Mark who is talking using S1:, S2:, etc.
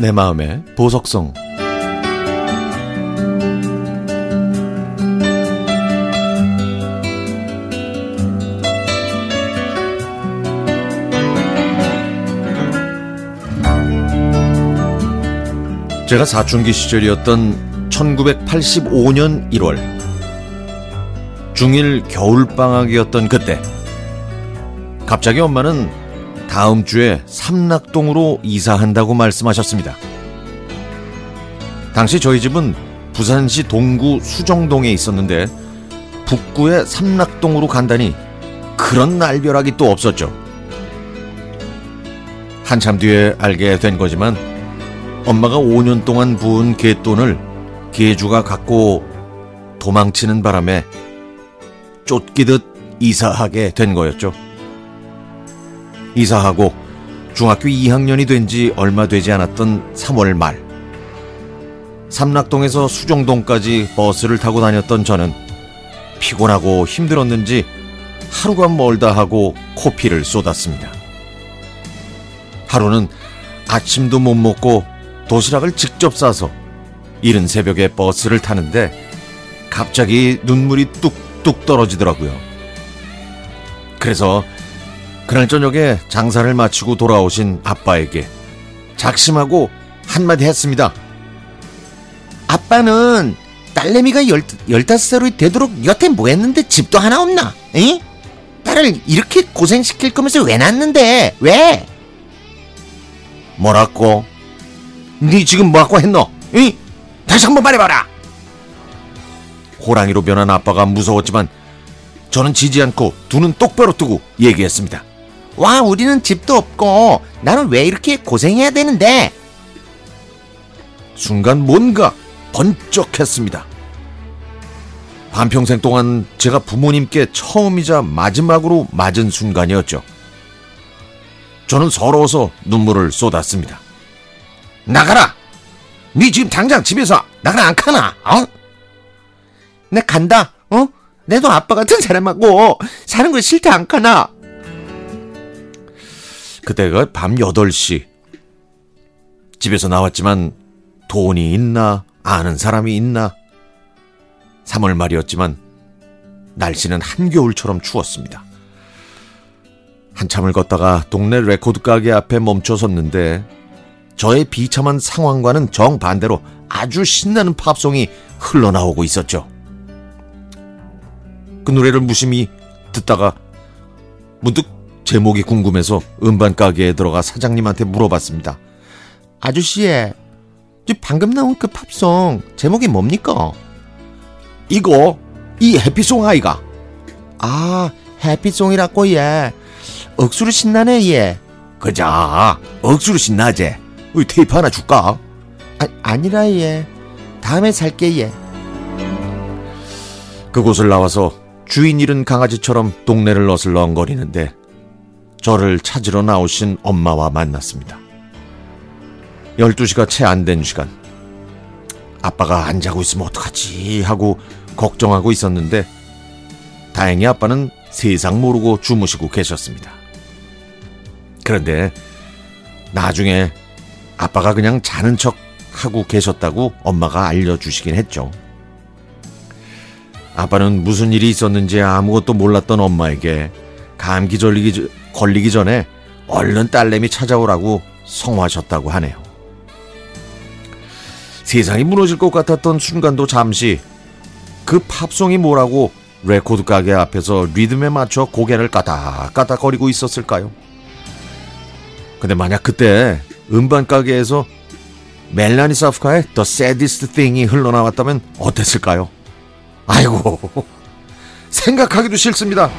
S1: 내 마음의 보석성. 제가 사춘기 시절이었던 1985년 1월 중1 겨울방학이었던 그때 갑자기 엄마는 다음 주에 삼락동으로 이사한다고 말씀하셨습니다. 당시 저희 집은 부산시 동구 수정동에 있었는데 북구의 삼락동으로 간다니 그런 날벼락이 또 없었죠. 한참 뒤에 알게 된 거지만 엄마가 5년 동안 부은 갯돈을 개주가 갖고 도망치는 바람에 쫓기듯 이사하게 된 거였죠. 이사하고 중학교 2학년이 된 지 얼마 되지 않았던 3월 말. 삼락동에서 수정동까지 버스를 타고 다녔던 저는 피곤하고 힘들었는지 하루가 멀다 하고 코피를 쏟았습니다. 하루는 아침도 못 먹고 도시락을 직접 싸서 이른 새벽에 버스를 타는데 갑자기 눈물이 뚝뚝 떨어지더라고요. 그래서 그날 저녁에 장사를 마치고 돌아오신 아빠에게 작심하고 한마디 했습니다.
S2: 아빠는 딸내미가 열, 열다섯 살이 되도록 여태 뭐 했는데 집도 하나 없나? 응? 딸을 이렇게 고생시킬 거면서 왜 낳는데? 왜?
S1: 뭐라고? 네 지금 뭐하고 했노? 응? 다시 한번 말해봐라! 호랑이로 변한 아빠가 무서웠지만 저는 지지 않고 두 눈 똑바로 뜨고 얘기했습니다.
S2: 와, 우리는 집도 없고 나는 왜 이렇게 고생해야 되는데?
S1: 순간 뭔가 번쩍했습니다. 반평생 동안 제가 부모님께 처음이자 마지막으로 맞은 순간이었죠. 저는 서러워서 눈물을 쏟았습니다. 나가라! 네 지금 당장 집에서 나가라 안 카나? 어?
S2: 내 간다. 어? 내도 아빠 같은 사람하고 사는 거 싫다 안 카나?
S1: 그때가 밤 8시. 집에서 나왔지만 돈이 있나, 아는 사람이 있나. 3월 말이었지만 날씨는 한겨울처럼 추웠습니다. 한참을 걷다가 동네 레코드 가게 앞에 멈춰 섰는데 저의 비참한 상황과는 정반대로 아주 신나는 팝송이 흘러나오고 있었죠. 그 노래를 무심히 듣다가 문득 제목이 궁금해서 음반 가게에 들어가 사장님한테 물어봤습니다.
S2: 아저씨, 방금 나온 그 팝송 제목이 뭡니까?
S1: 이거 이 해피송 아이가.
S2: 아, 해피송이라고 예. 억수로 신나네 예.
S1: 그자 억수로 신나제. 우리 테이프 하나 줄까?
S2: 아, 아니라 예. 다음에 살게 예.
S1: 그곳을 나와서 주인 잃은 강아지처럼 동네를 어슬렁거리는데 저를 찾으러 나오신 엄마와 만났습니다. 12시가 채 안 된 시간. 아빠가 안 자고 있으면 어떡하지 하고 걱정하고 있었는데 다행히 아빠는 세상 모르고 주무시고 계셨습니다. 그런데 나중에 아빠가 그냥 자는 척 하고 계셨다고 엄마가 알려주시긴 했죠. 아빠는 무슨 일이 있었는지 아무것도 몰랐던 엄마에게 감기 걸리기, 걸리기 전에 얼른 딸내미 찾아오라고 성화하셨다고 하네요. 세상이 무너질 것 같았던 순간도 잠시 그 팝송이 뭐라고 레코드 가게 앞에서 리듬에 맞춰 고개를 까닥까닥거리고 있었을까요? 근데 만약 그때 음반 가게에서 멜라니 사프카의 The Saddest Thing이 흘러나왔다면 어땠을까요? 아이고 생각하기도 싫습니다.